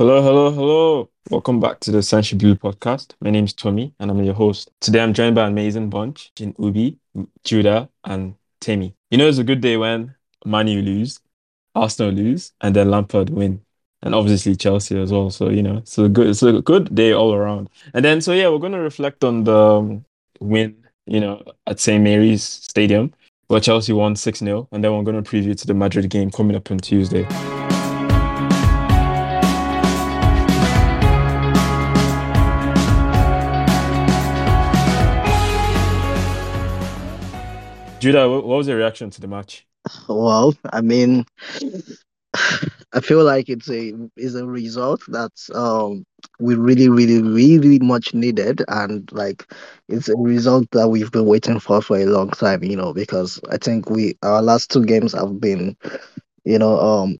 Hello, hello, hello. Welcome back to the Essentially Blue podcast. My name is Tommy and I'm your host. Today I'm joined by an amazing bunch in Oubi, Judah, and Temi. You know, it's a good day when Manu lose, Arsenal lose, and then Lampard win. And obviously Chelsea as well. So, you know, it's a good it's a good day all around. And then so yeah, we're gonna reflect on the um, win, you know, at St. Mary's Stadium, where Chelsea won 6-0, and then we're gonna preview to the Madrid game coming up on Tuesday. Judah, what was your reaction to the match? Well, I mean, I feel like it's a is a result that um we really, really, really much needed, and like it's a result that we've been waiting for for a long time. You know, because I think we our last two games have been, you know, um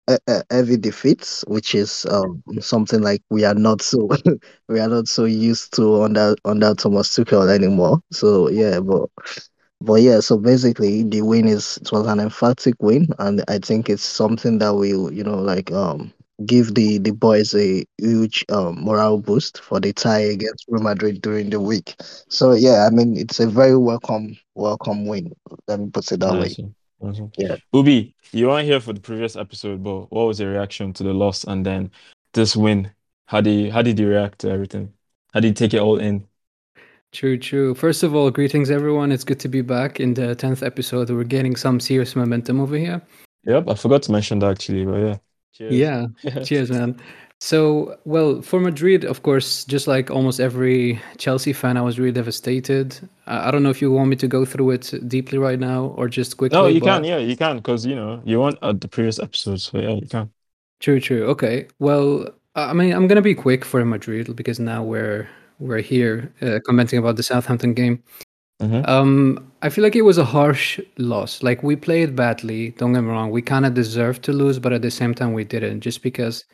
heavy defeats, which is um something like we are not so we are not so used to under under Thomas Tuchel anymore. So yeah, but but yeah, so basically the win is it was an emphatic win, and I think it's something that will, you know, like um give the the boys a huge um morale boost for the tie against Real Madrid during the week. So yeah, I mean it's a very welcome welcome win. Let me put it that way. Awesome. Awesome. Yeah. Oubi, you weren't here for the previous episode, but what was your reaction to the loss and then this win? How did you, how did you react to everything? How did you take it all in? True, true. First of all, greetings everyone. It's good to be back in the 10th episode. We're getting some serious momentum over here. Yep, I forgot to mention that actually, but yeah. Cheers. Yeah, cheers, man. So, well, for Madrid, of course, just like almost every Chelsea fan, I was really devastated. I, I don't know if you want me to go through it deeply right now or just quickly. No, you but- can, yeah, you can, because you know you weren't at the previous episode, so yeah, you can. True, true. Okay. Well, I mean, I'm gonna be quick for Madrid because now we're we're here uh, commenting about the Southampton game. Mhm. Um, I feel like it was a harsh loss. Like we played badly. Don't get me wrong. We kind of deserved to lose, but at the same time we didn't. Just because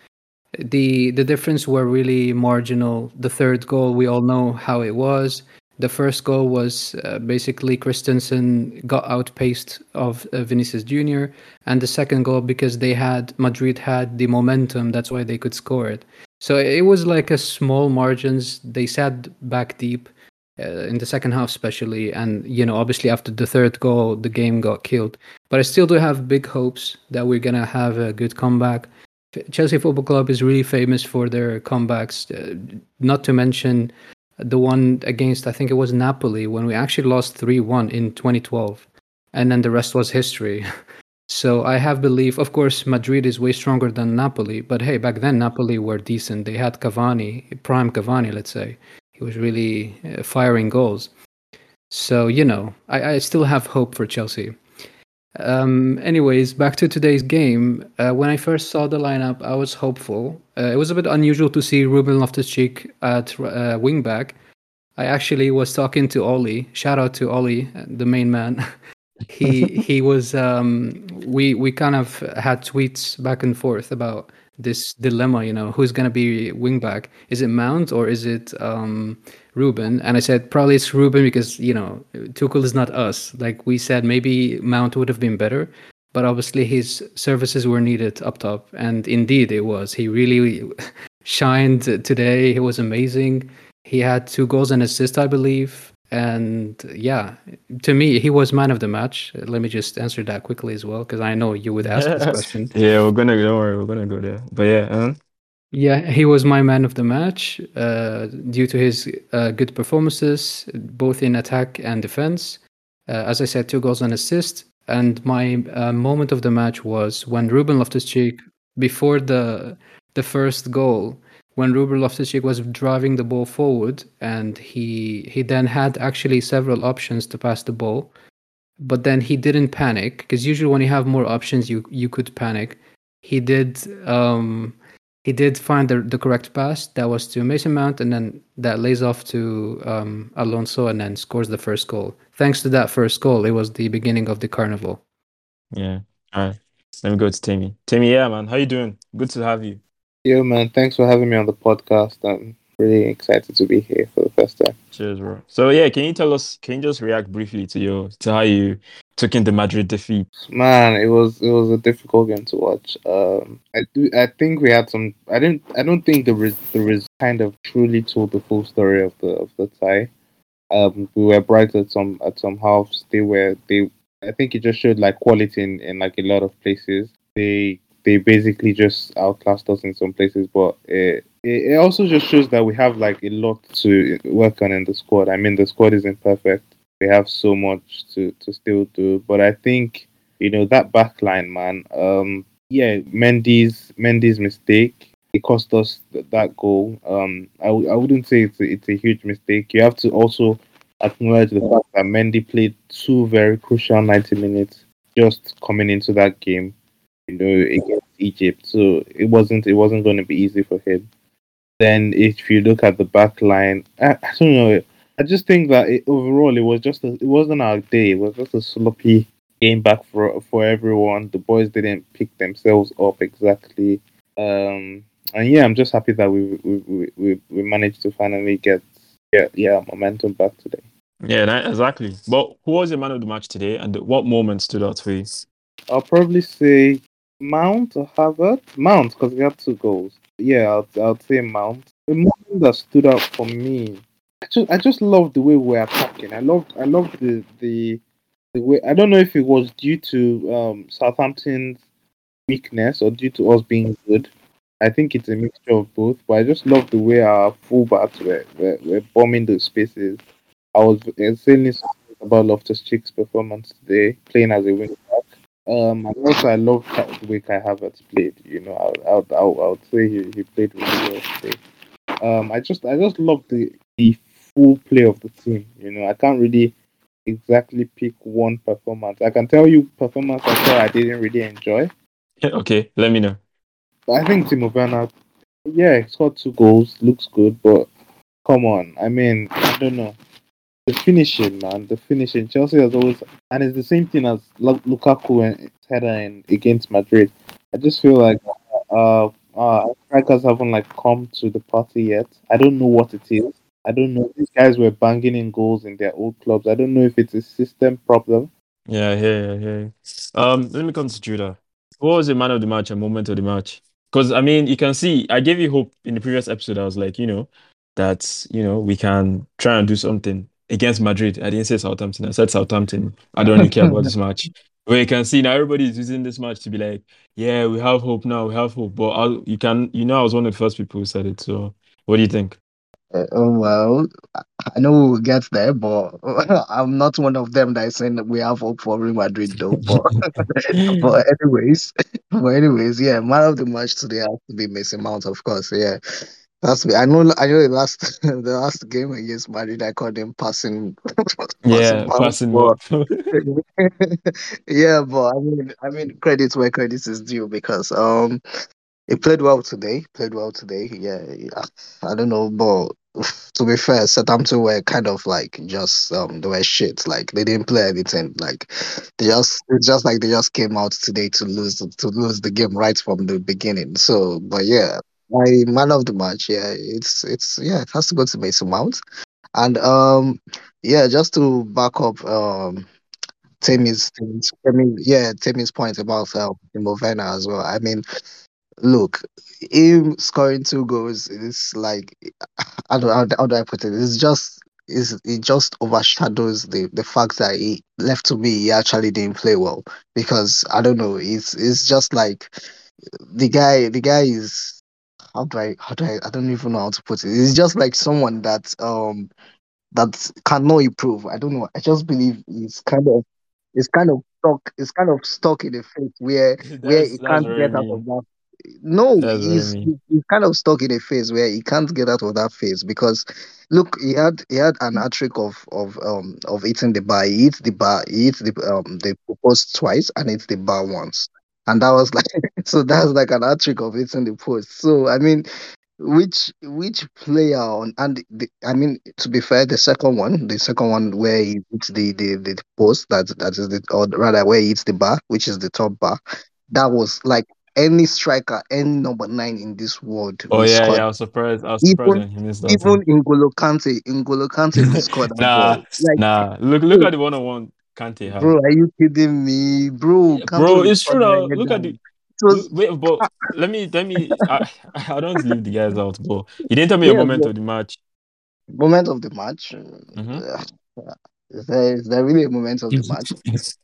the the difference were really marginal. The third goal, we all know how it was. The first goal was uh, basically Christensen got outpaced of uh, Vinicius Junior, and the second goal because they had Madrid had the momentum. That's why they could score it. So it was like a small margins. They sat back deep uh, in the second half, especially, and you know, obviously after the third goal, the game got killed. But I still do have big hopes that we're gonna have a good comeback. Chelsea Football Club is really famous for their comebacks. Uh, not to mention the one against I think it was Napoli when we actually lost three one in 2012, and then the rest was history. So I have belief. Of course, Madrid is way stronger than Napoli, but hey, back then Napoli were decent. They had Cavani, prime Cavani, let's say. He was really uh, firing goals. So you know, I, I still have hope for Chelsea. Um, anyways, back to today's game. Uh, when I first saw the lineup, I was hopeful. Uh, it was a bit unusual to see Ruben Loftus-Cheek at uh, wingback. I actually was talking to Ollie. Shout out to Ollie, the main man. he he was um we we kind of had tweets back and forth about this dilemma you know who's going to be wingback? Is it mount or is it um ruben? And i said probably it's ruben because you know tuchel is not us. Like we said maybe mount would have been better but obviously his services were needed up top. And indeed it was. He really shined today. He was amazing. He had two goals and assist i believe and yeah, to me, he was man of the match. Let me just answer that quickly as well, because I know you would ask this question. yeah, we're gonna worry, we're gonna go there. But yeah, um, Yeah, he was my man of the match uh, due to his uh, good performances, both in attack and defense. Uh, as I said, two goals and assist. And my uh, moment of the match was when Ruben Loftus-Cheek, before the the first goal, when Ruben Loftus-Cheek was driving the ball forward, and he he then had actually several options to pass the ball, but then he didn't panic because usually when you have more options, you you could panic. He did um, he did find the the correct pass that was to Mason Mount, and then that lays off to um, Alonso, and then scores the first goal. Thanks to that first goal, it was the beginning of the carnival. yeah. All right, let me go to Temi. Temi, yeah, man, how you doing? Good to have you. Yo, man, thanks for having me on the podcast. I'm really excited to be here for the first time. Cheers, bro. So yeah, can you tell us? Can you just react briefly to your to how you took in the Madrid defeat? Man, it was it was a difficult game to watch. Um, I do I think we had some. I didn't. I don't think the res, the res kind of truly told the full story of the of the tie. Um, we were bright at some at some halves. They were they. I think it just showed like quality in, in like a lot of places. They they basically just outclassed us in some places, but it, it also just shows that we have like a lot to work on in the squad. I mean, the squad isn't perfect. We have so much to, to still do, but I think you know that back line, man. Um, yeah, Mendy's Mendy's mistake it cost us th- that goal. Um, I w- I wouldn't say it's a, it's a huge mistake. You have to also acknowledge the fact that Mendy played two very crucial 90 minutes just coming into that game you know, against Egypt. So it wasn't it wasn't going to be easy for him. Then if you look at the back line, I, I don't know. I just think that it, overall it was just a, it wasn't our day. It was just a sloppy game back for for everyone. The boys didn't pick themselves up exactly. Um, and yeah, I'm just happy that we we, we, we managed to finally get get yeah momentum back today. Yeah, that, exactly. But who was the man of the match today, and what moment stood out for you? I'll probably say Mount Harvard? Mount, because we had two goals. Yeah, I'll, I'll say Mount. The moment that stood out for me, I just, I just love the way we're attacking. I loved, I loved the, the, the way. I don't know if it was due to um, Southampton's weakness or due to us being good. I think it's a mixture of both, but I just love the way our fullbacks were, were, were bombing those spaces. I was extremely about Loftus Cheek's performance today, playing as a wing back. Um, and also I love the way Kai Havertz played. You know, I, I, I, I would say he, he played really well today. Um, I just I just love the the full play of the team. You know, I can't really exactly pick one performance. I can tell you performance I saw I didn't really enjoy. okay, let me know. I think Timo Werner, yeah, he scored two goals, looks good, but come on, I mean, I don't know the finishing, man, the finishing. Chelsea has always, and it's the same thing as Lukaku and header in against Madrid. I just feel like uh, uh, strikers haven't like come to the party yet. I don't know what it is. I don't know. These guys were banging in goals in their old clubs. I don't know if it's a system problem. Yeah, yeah, yeah. Um, let me come to Judah. What was the man of the match and moment of the match? Because I mean, you can see, I gave you hope in the previous episode. I was like, you know, that you know we can try and do something against Madrid. I didn't say Southampton. I said Southampton. I don't really care about this match. But you can see now everybody is using this match to be like, yeah, we have hope now. We have hope. But I'll, you can, you know, I was one of the first people who said it. So what do you think? Uh, oh, well, I know we'll get there, but I'm not one of them that is saying that we have hope for Real Madrid, though. But, but anyways, but anyways, yeah, man of the match today has to be Mason Mount, of course. Yeah, that's me. I know. I know. The last, the last game against Madrid, I called him passing. yeah, passing. Yeah, but I mean, I mean, credit where credit is due because um, he played well today. Played well today. Yeah, yeah. I don't know, but to be fair, Southampton were kind of like just um they were shit. Like they didn't play anything. Like they just it's just like they just came out today to lose to lose the game right from the beginning. So, but yeah, my man of the match, yeah, it's it's yeah, it has to go to Mason Mount. And um yeah, just to back up um Temi's, Temi's I yeah, Temi's point about uh, Movena as well. I mean, look, him scoring two goals is like how don't how, how do I put it? It's just is it just overshadows the the fact that he left to me he actually didn't play well because I don't know it's it's just like the guy the guy is how do I how do I I don't even know how to put it. It's just like someone that um that cannot improve. I don't know. I just believe he's kind of it's kind of stuck it's kind of stuck in a phase where where he can't get out of that. No, he's, he's kind of stuck in a phase where he can't get out of that phase because look, he had he had an hat trick of of um of eating the bar. He eats the bar, he eats the um the post twice and eats the bar once and that was like so that's like an hat trick of hitting the post. So I mean, which which player on and the, I mean to be fair, the second one, the second one where he hits the the, the post that that is the or rather where he hits the bar, which is the top bar, that was like any striker, any number nine in this world. Oh yeah, yeah. I was surprised. I was surprised Even he missed that. even in N'Golo Kante, Kante will score nah. Like, nah. Look, look at the one-on-one Kante had. bro, are you kidding me, bro? Kante Bro, it's true now. Look at the was wait, but let me let me. I, I don't leave the guys out, but you didn't tell me a Yeah, moment but- of the match. moment of the match. Mhm. Uh, Is there, is there really a moment of the match?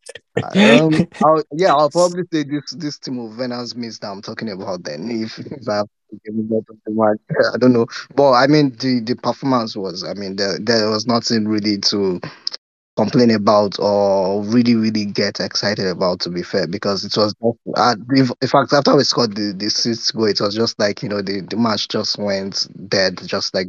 Um, I'll, yeah, I'll probably say this this team of Venus Mist that I'm talking about. Then, if, if I have to give a moment of the match, I don't know. But I mean, the the performance was. I mean, there there was nothing really to complain about or really really get excited about. To be fair, because it was. Uh, in, in fact, after we scored the the sixth goal, it was just like you know the the match just went dead, just like.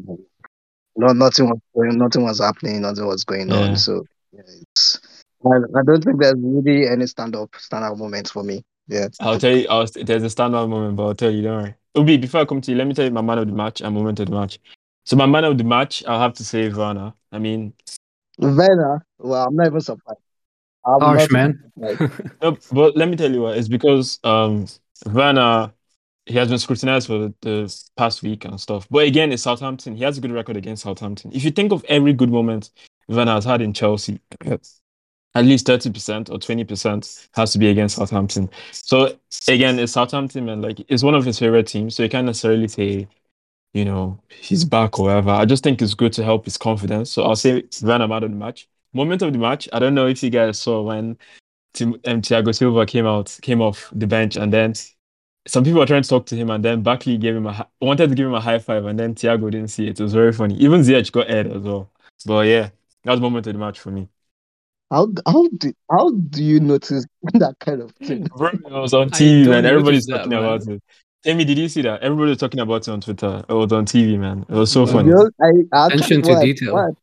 No, nothing was going, nothing was happening, nothing was going Yeah. on. So yeah, it's, I, I don't think there's really any stand up stand up moments for me. Yeah. I'll tell you. I'll, there's a stand up moment, but I'll tell you. Don't worry. Oubi, before I come to you, let me tell you my man of the match and moment of the match. So my man of the match, I'll have to say Werner. I mean, Werner, well, I'm never surprised. I'm Harsh, not man. surprised. no, but let me tell you what. It's because um Werner he has been scrutinized for the, the past week and stuff. But again, it's Southampton. He has a good record against Southampton. If you think of every good moment Werner has had in Chelsea, at least 30% or 20% has to be against Southampton. So again, it's Southampton and like it's one of his favorite teams. So you can't necessarily say, you know, he's back or whatever. I just think it's good to help his confidence. So I'll say Werner man of the match. Moment of the match. I don't know if you guys saw when Tim, um, Thiago Silva came out, came off the bench, and then some people were trying to talk to him, and then Buckley gave him a hi- wanted to give him a high five, and then Thiago didn't see it. It was very funny. Even Ziyech got aired as well. But yeah, that was the moment of the match for me. How how do how do you notice that kind of thing? Bro, it was on TV, don't man. Everybody's that, talking man. about it. Amy, did you see that? Everybody was talking about it on Twitter. or on TV, man. It was so funny. You know, I, I Attention to what detail. what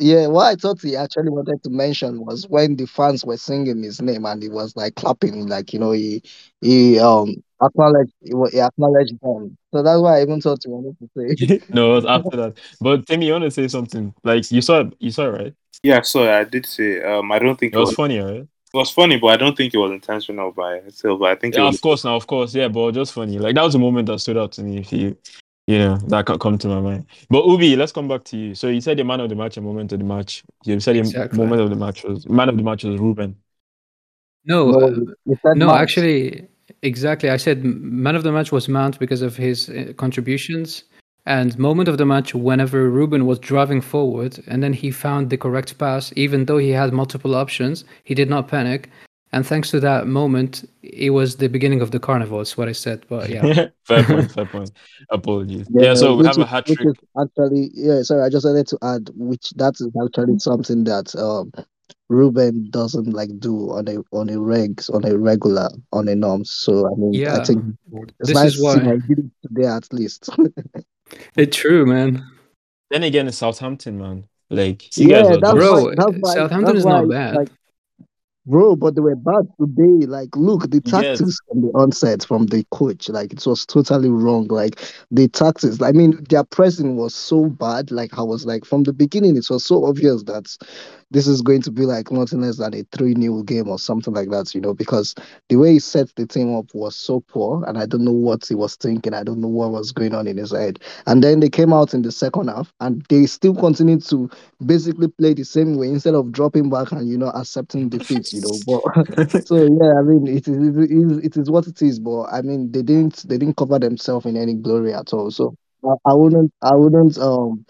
yeah, what I thought he actually wanted to mention was when the fans were singing his name and he was like clapping, like you know, he he um acknowledged he, he acknowledged them. So that's why I even thought he wanted to say. no, it was after that. But Temi, you want to say something? Like you saw, you saw, it, right? Yeah, so I did say um I don't think It was funny, right? It was funny, but I don't think it was intentional by Silva. I think it Yeah, was of course, now, of course, yeah, but just funny. Like that was a moment that stood out to me. If you, you know, that can come to my mind. But Oubi, let's come back to you. So you said the man of the match and moment of the match. You said the Exactly. moment of the match was man of the match was Ruben. No, No, uh, no, Mount. actually, exactly. I said man of the match was Mount because of his uh, contributions, and moment of the match whenever Ruben was driving forward and then he found the correct pass, even though he had multiple options, he did not panic. And thanks to that moment, it was the beginning of the carnival. Is what I said. But yeah, fair point, fair point. Apologies. Yeah, so we which have a hat trick. actually, yeah, sorry, I just wanted to add, which that is actually something that um Ruben doesn't like do on a on a regs on a regular on a norm. So I mean, I think it's This nice is to see why. that he it today at least. it's true, man. Then again, it's Southampton, man. Like you guys yeah, are that's just Bro, why, that's why, Southampton is why, not bad. Like, bro, but they were bad today. Like, look, the You get- tactics from the onset from the coach, like it was totally wrong. Like the tactics, I mean, their pressing was so bad. Like I was like from the beginning, it was so obvious that this is going to be like nothing less than a 3 0 game or something like that, you know, because the way he set the team up was so poor. And I don't know what he was thinking. I don't know what was going on in his head. And then they came out in the second half and they still continued to basically play the same way instead of dropping back and, you know, accepting defeat, you know. But so, yeah, I mean, it is, it is, it is what it is. But I mean, they didn't, they didn't cover themselves in any glory at all. So I, I wouldn't, I wouldn't, um,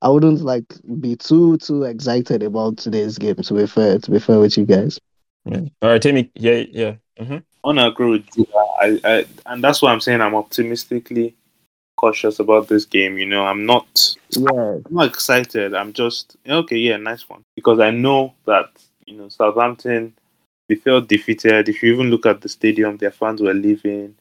I wouldn't like be too too excited about today's game. To be fair, to be fair with you guys. Yeah. All right, Temi. Yeah, yeah. hmm I want to agree with you. I, I, and that's why I'm saying I'm optimistically cautious about this game. You know, I'm not, Yeah, I'm not excited. I'm just okay. Yeah, nice one. Because I know that you know Southampton, they felt defeated. If you even look at the stadium, their fans were leaving.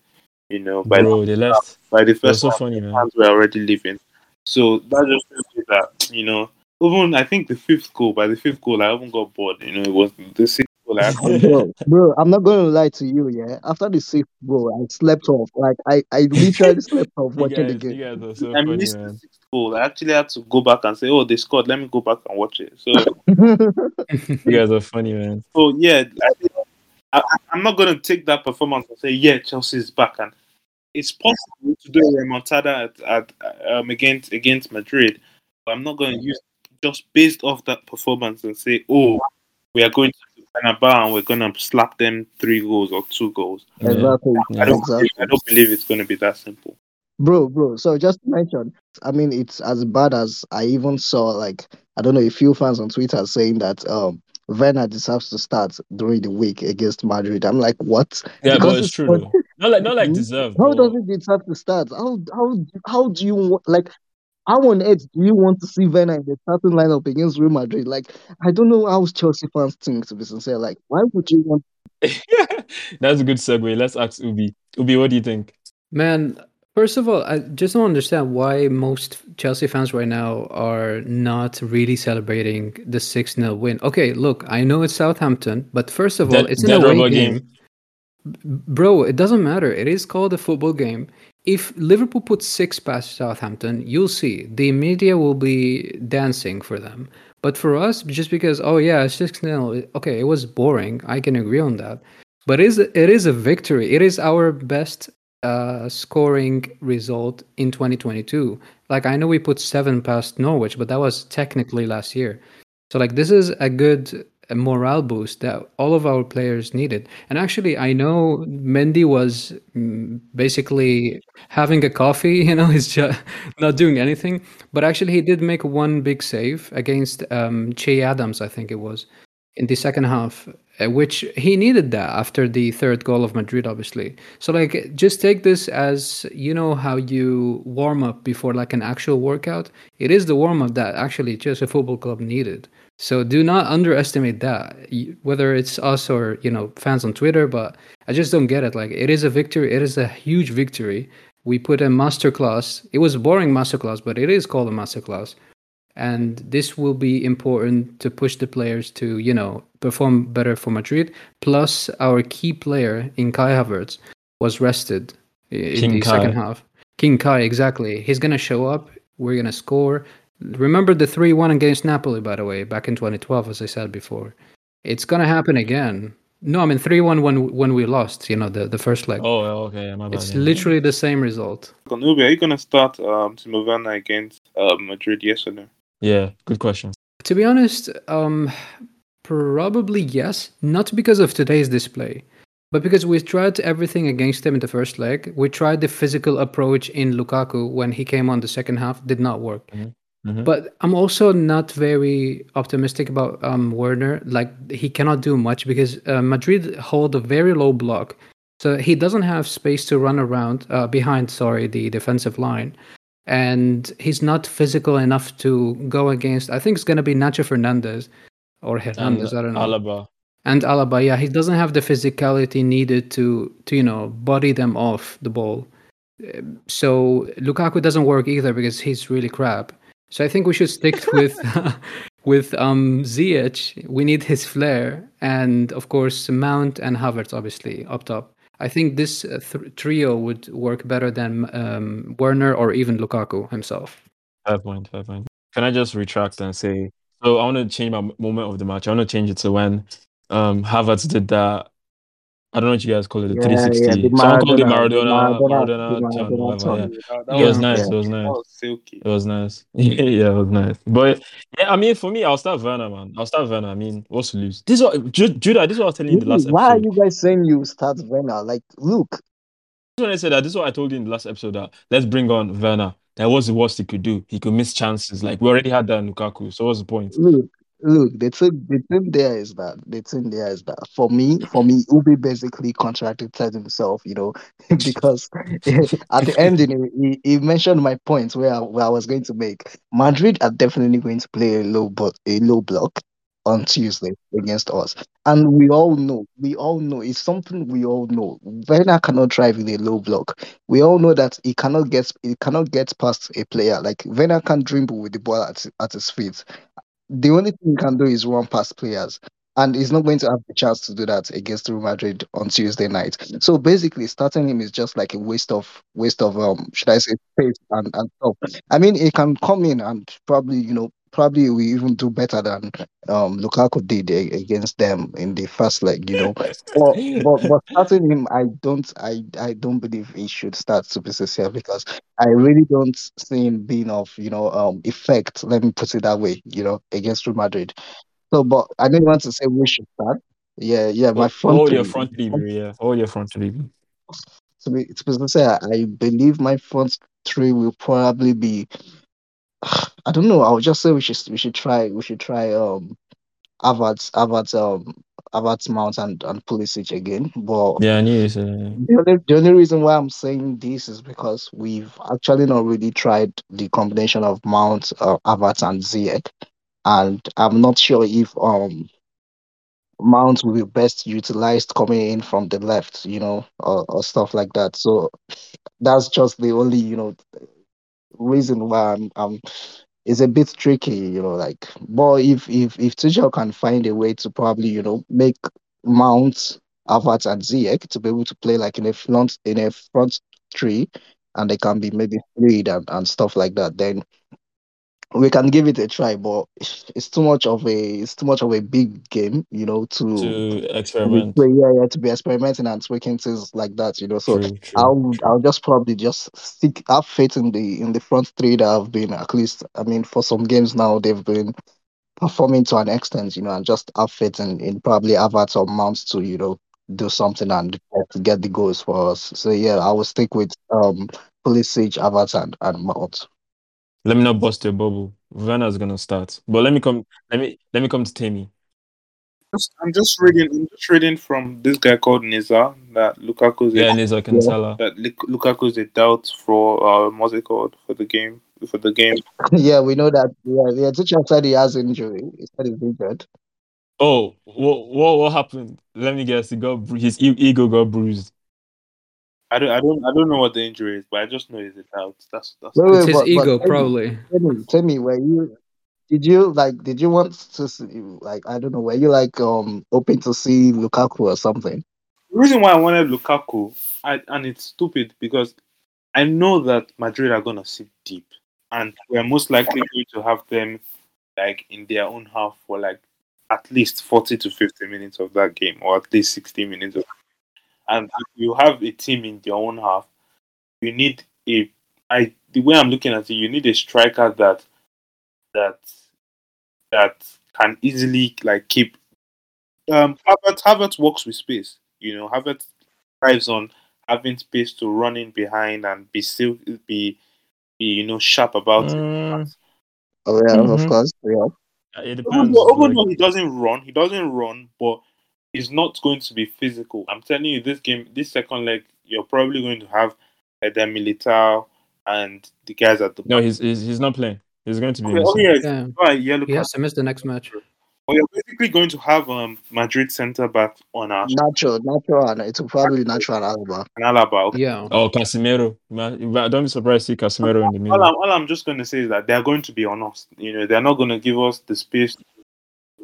You know, by Bro, they left. by the first so half, funny, man. fans were already leaving. So that just shows you that you know. Even I think the fifth goal, by the fifth goal, I even got bored. You know, it was the sixth goal. I bro, bro, I'm not going to lie to you. Yeah, after the sixth goal, I slept off. Like I, I literally slept off You watching the game. you guys are so I funny, missed the man. sixth goal. I actually had to go back and say, "Oh, they scored. Let me go back and watch it." So, You guys are funny, man. so yeah, I, I, I'm not going to take that performance and say, yeah, Chelsea is back. And it's possible to do a remontada at, at um, against against Madrid, but I'm not going to use just based off that performance and say, oh, we are going to Bernabeu and we're going to slap them three goals or two goals. Yeah. Exactly. I don't, Exactly. believe, I don't believe it's going to be that simple. Bro, bro. So just to mention, I mean, it's as bad as I even saw, like, I don't know, a few fans on Twitter saying that um Werner deserves to start during the week against Madrid. I'm like, what? Yeah, Because but it's it's true though. Not like not like Hmm? deserved. How does it deserve to start? How how how do you want like how on earth do you want to see Werner in the starting lineup against Real Madrid? Like, I don't know how Chelsea fans think to be sincere. Like, why would you want That's a good segue. Let's ask Oubi. Oubi, what do you think? Man, first of all, I just don't understand why most Chelsea fans right now are not really celebrating the 6 0 win. Okay, look, I know it's Southampton, but first of all, Dead- it's an dead away game. game. Bro, it doesn't matter. It is called a football game. If Liverpool put six past Southampton, you'll see the media will be dancing for them. But for us, just because oh yeah, it's six 0 okay, it was boring. I can agree on that. But it is it is a victory. It is our best uh, scoring result in 2022. Like I know we put seven past Norwich, but that was technically last year. So like this is a good uh, morale boost that all of our players needed. And actually, I know Mendy was mm, basically having a coffee. You know, he's just not doing anything. But actually, he did make one big save against um, Che Adams, I think it was, in the second half, uh, which he needed that after the third goal of Madrid, obviously. So like, just take this as you know how you warm up before like an actual workout. It is the warm up that actually just a football club needed. So do not underestimate that, whether it's us or you know fans on Twitter. But I just don't get it. Like it is a victory. It is a huge victory. We put a masterclass. It was a boring masterclass, but it is called a masterclass. And this will be important to push the players to you know perform better for Madrid. Plus, our key player in Kai Havertz was rested in King the Kai. second half. King Kai, exactly. He's gonna show up. We're gonna score. Remember the 3 1 against Napoli, by the way, back in 2012, as I said before. It's going to happen again. No, I mean 3 1 when, when we lost, you know, the, the first leg. Oh, okay, my bad. it's yeah. literally the same result. On Oubi, are you going to start um, Timo Werner against uh, Madrid? Yes or no? Yeah, good question. To be honest, um, probably yes. Not because of today's display, but because we tried everything against him in the first leg. We tried the physical approach in Lukaku when he came on the second half, did not work. Mhm. But I'm also not very optimistic about um, Werner. Like he cannot do much because uh, Madrid hold a very low block, so he doesn't have space to run around uh, behind. Sorry, the defensive line, and he's not physical enough to go against. I think it's gonna be Nacho Fernandez or And Hernandez. I don't know. Alaba. And Alaba, yeah, he doesn't have the physicality needed to to you know body them off the ball. So Lukaku doesn't work either because he's really crap. So I think we should stick with with um Ziyech. We need his flair, and of course Mount and Havertz, obviously up top. I think this uh, th- trio would work better than um, Werner or even Lukaku himself. Fair point, fair point. Can I just retract and say, so I want to change my moment of the match. I want to change it to when um Havertz did that. I don't know what you guys call it, the Yeah, yeah, 360. the Someone called it Maradona- Maradona, Maradona, Maradona- turn, the whatever, Maradona yeah. turn. That, It was was, nice, Yeah. it was nice. was silky. It was nice. yeah, it was nice. But yeah, I mean, for me, I'll start Werner, man. I'll start Werner. I mean, what's to lose? This is what Judah. This is what I was telling you in the last Really, Why are you guys saying you start Werner? Like, look, This is when I said that. This is what I told you in the last episode. That let's bring on Werner. That was the worst he could do. He could miss chances. Like we already had that in Lukaku. So what's the point? look, look. The thing, the thing there is that the thing there is that for me, for me, Oubi basically contradicted himself. You know, because at the ending, he, he mentioned my point where I, where I was going to make. Madrid are definitely going to play a low but a low block on Tuesday against us, and we all know, we all know, it's something we all know. Werner cannot drive in a low block. We all know that he cannot get he cannot get past a player. Like Werner can't dribble with the ball at, at his feet. The only thing he can do is run past players. And he's not going to have the chance to do that against Real Madrid on Tuesday night. So basically, starting him is just like a waste of waste of um, should I say space and, and stuff. I mean, he can come in and probably you know probably we even do better than um Lukaku did against them in the first leg. You know, but but but starting him, I don't I I don't believe he should start Supercell because I really don't see him being of you know um effect. Let me put it that way. You know, against Real Madrid. So, but I didn't want to say we should start. Yeah, yeah. My front hold your front three, yeah. Hold your front three. To be to be I, I believe my front three will probably be. I don't know. I would just say we should we should try we should try um Havertz Havertz um Havertz Mount and and Pulisic again. But Yeah, I knew you said the only, the only reason why I'm saying this is because we've actually not really tried the combination of Mount, uh, Havertz, and Ziyech, and I'm not sure if um Mount will be best utilized coming in from the left, you know, or, or stuff like that. So that's just the only you know reason why I'm, I'm it's a bit tricky, you know, like but if if if Tuchel can find a way to probably, you know, make Mount, Havertz and Ziyech to be able to play like in a front in a front three and they can be maybe fluid and, and stuff like that, then we can give it a try, but it's too much of a it's too much of a big game, you know, to to to be experiment. yeah, yeah, to be experimenting and tweaking things like that, you know. So True, true, would true. I'll just probably just stick have faith in the in the front three that have been at least I mean for some games now they've been performing to an extent, you know, and just have faith in, in probably Havertz or Mounts to, you know, do something and get, get the goals for us. So yeah, I will stick with um Pulisic, Havertz and, and Mount. Let me not bust your bubble. Werner's gonna start. But let me come let me let me come to Temi. Just, I'm just reading. I'm just reading from this guy called Niza that Lukaku's Yeah, a, Nizaar Kinsella. that Luk- Lukaku's a doubt for uh, what's it called for the game for the game. yeah, we know that yeah, yeah, teacher said he has injury. He said he's injured. Oh, what what what happened? Let me guess. He got his ego got bruised. I don't I don't I don't know what the injury is, but I just know he's a doubt. That's that's. Wait, It's wait, his but, ego, but tell me, probably. tell me, tell me, were you did you like did you want to see like I don't know, were you like um hoping to see Lukaku or something? The reason why I wanted Lukaku, I, and it's stupid because I know that Madrid are gonna sit deep, and we're most likely going to have them like in their own half for like at least forty to fifty minutes of that game, or at least sixty minutes. Of, and you have a team in their own half, you need a. I the way I'm looking at it, you need a striker that that that can easily like keep. Um, Havertz, Havertz works with space. You know, Havertz thrives on having space to run in behind and be still be, be you know sharp about it. Mm, Oh yeah, of Mhm. course. Yeah. it depends. though, even like- though he doesn't run, he doesn't run, but he's not going to be physical. I'm telling you, this game, this second leg, you're probably going to have Eder Militao and the guys at the no, he's, he's he's not playing. He's going to be Okay, oh yeah, Yeah. right, yellow He has to miss the next match. Well, you're basically going to have um Madrid centre back on our Nacho, Nacho and it's probably Nacho and Alaba. and Alaba. Okay. Yeah. Oh, Casemiro. Man, don't be surprised to see Casemiro in the All middle. I'm, all I'm just going to say is that they're going to be on us. You know, they're not going to give us the space.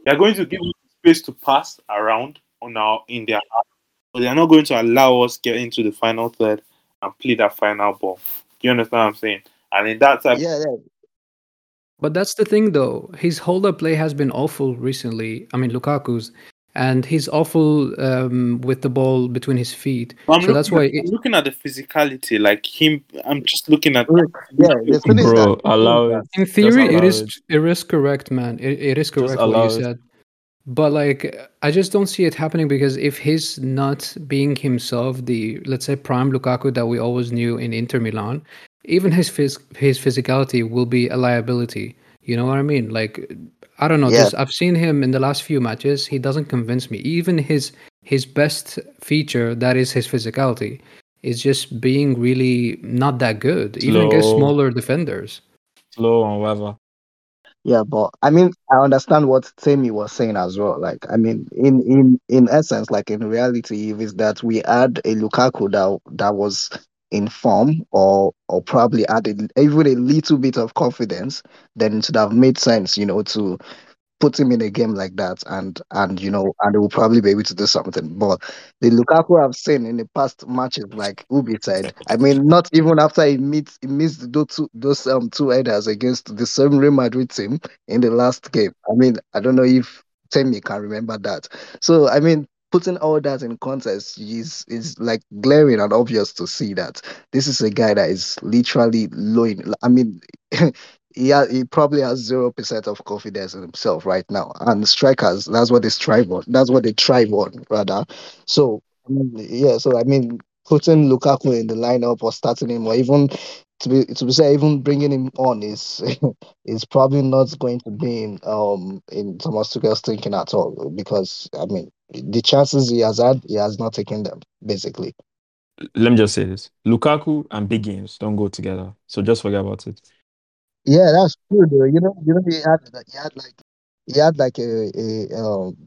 They're going to give us space to pass around on our in their half, but they're not going to allow us get into the final third and play that final ball. Do you understand what I'm saying? And in that type, Yeah, yeah. But that's the thing, though. His hold-up play has been awful recently. I mean, Lukaku's, and he's awful um, with the ball between his feet. I'm so that's why. at, I'm looking at the physicality, like him. I'm just looking at. Yeah, the Bro, that allow it. In theory, it allow is it. it is correct, man. It, it is correct what allow you it. But like, I just don't see it happening because if he's not being himself, the let's say prime Lukaku that we always knew in Inter Milan, even his phys- his physicality will be a liability. You know what I mean? Like, I don't know. Yeah. Just I've seen him in the last few matches. He doesn't convince me. Even his his best feature, that is his physicality, is just being really not that good, even against smaller defenders. Slow and whatever. Yeah, but I mean, I understand what Temi was saying as well. Like, I mean, in in in essence, like in reality, if it's that we had a Lukaku that that was in form, or or probably added even a little bit of confidence, then it would have made sense, you know, to put him in a game like that, and and you know, and they will probably be able to do something. But the Lukaku I've seen in the past matches, like Oubi said, I mean, not even after he meets he missed those two those um two headers against the same Real Madrid team in the last game. I mean, I don't know if Temi can remember that. So I mean, putting all that in context is is like glaring and obvious to see that this is a guy that is literally low in, I mean he ha- he probably has zero percent of confidence in himself right now. And strikers, that's what they strive on. That's what they thrive on, rather. So yeah, so I mean putting Lukaku in the lineup or starting him or even to be to be say even bringing him on is is probably not going to be in um in Thomas Tuchel's thinking at all because I mean the chances he has had he has not taken them basically. Let me just say this: Lukaku and big games don't go together. So just forget about it. Yeah, that's true though. You know, you know he had he had like he had like a a um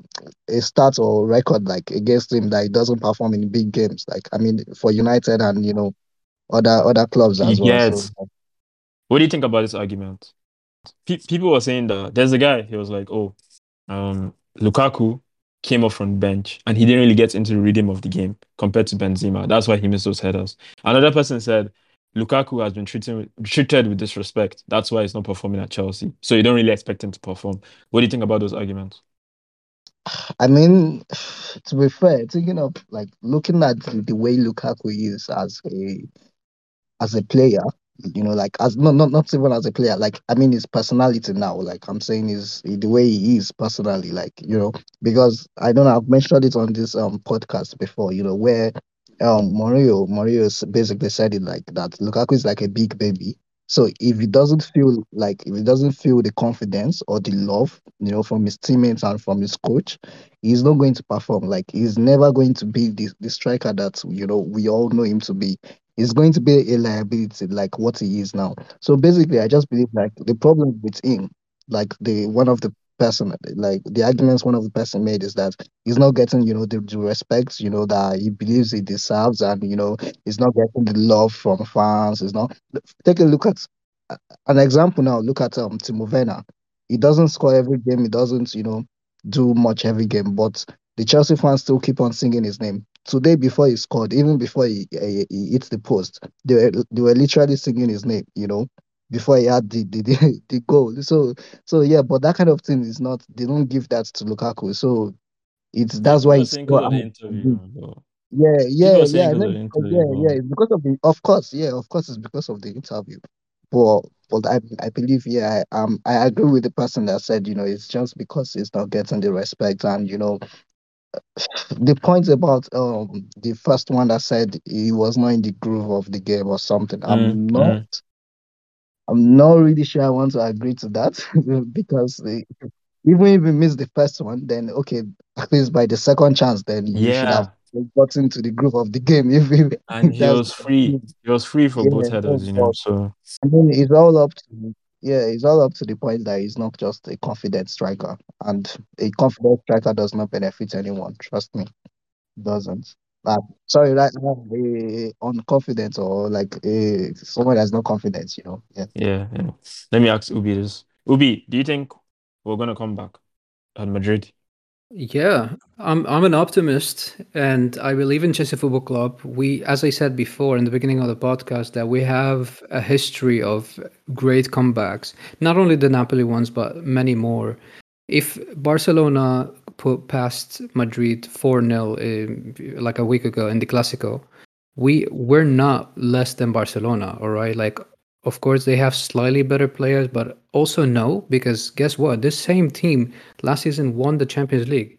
a start or record like against him that he doesn't perform in big games. Like I mean for United and you know other other clubs as well. Yes. So What do you think about this argument? Pe- people were saying that there's a guy. He was like, "Oh, um, Lukaku came off from the bench and he didn't really get into the rhythm of the game compared to Benzema. That's why he missed those headers." Another person said, "Lukaku has been treated treated with disrespect. That's why he's not performing at Chelsea. So you don't really expect him to perform." What do you think about those arguments? I mean, to be fair, thinking of like looking at the, the way Lukaku is as a as a player, you know, like as not not not even as a player, like I mean his personality now, like I'm saying is the way he is personally, like, you know, because I don't know, I've mentioned it on this um podcast before, you know, where um Mario s- basically said it like that Lukaku is like a big baby. So if he doesn't feel like if he doesn't feel the confidence or the love, you know, from his teammates and from his coach, he's not going to perform. Like he's never going to be the, the striker that you know we all know him to be. He's going to be a liability like what he is now. So basically I just believe like the problem with him, like the one of the person like the arguments one of the person made is that he's not getting, you know, the, the respect, you know, that he believes he deserves and you know he's not getting the love from fans. He's not take a look at an example now. Look at um Timo Werner. He doesn't score every game. He doesn't, you know, do much every game. But the Chelsea fans still keep on singing his name. Today, before he scored, even before he he, he hits the post, they were they were literally singing his name. You know, before he had the the, the, the goal. So so yeah, but that kind of thing is not. They don't give that to Lukaku. So it's that's why it's saying so because of the interview. Yeah, yeah, yeah. saying I because of the Yeah, yeah. It's because of the. Of course, yeah. Of course, it's because of the interview. But but I I believe yeah. I, um, I agree with the person that said you know it's just because he's not getting the respect and you know the point about um the first one that said he was not in the groove of the game or something. mm, I'm not. mm. I'm not really sure I want to agree to that because even if you miss the first one, then okay, at least by the second chance, then you should have yeah, gotten to the group of the game. If, if, and he was free. He was free for yeah, both headers, you know. So I mean, it's all up to yeah, it's all up to the point that he's not just a confident striker, and a confident striker does not benefit anyone. Trust me, it doesn't. Uh, sorry, that uh, on confidence or like uh, someone that's not confident, you know. Yeah. yeah, yeah. Let me ask Oubi this. Oubi, do you think we're gonna come back at Madrid? Yeah, I'm I'm an optimist and I believe in Chelsea Football Club. We as I said before in the beginning of the podcast that we have a history of great comebacks. Not only the Napoli ones but many more. If Barcelona put past Madrid 4-0 uh, like a week ago in the Clásico, we we're not less than Barcelona, all right? Like of course they have slightly better players, but also no because guess what? This same team last season won the Champions League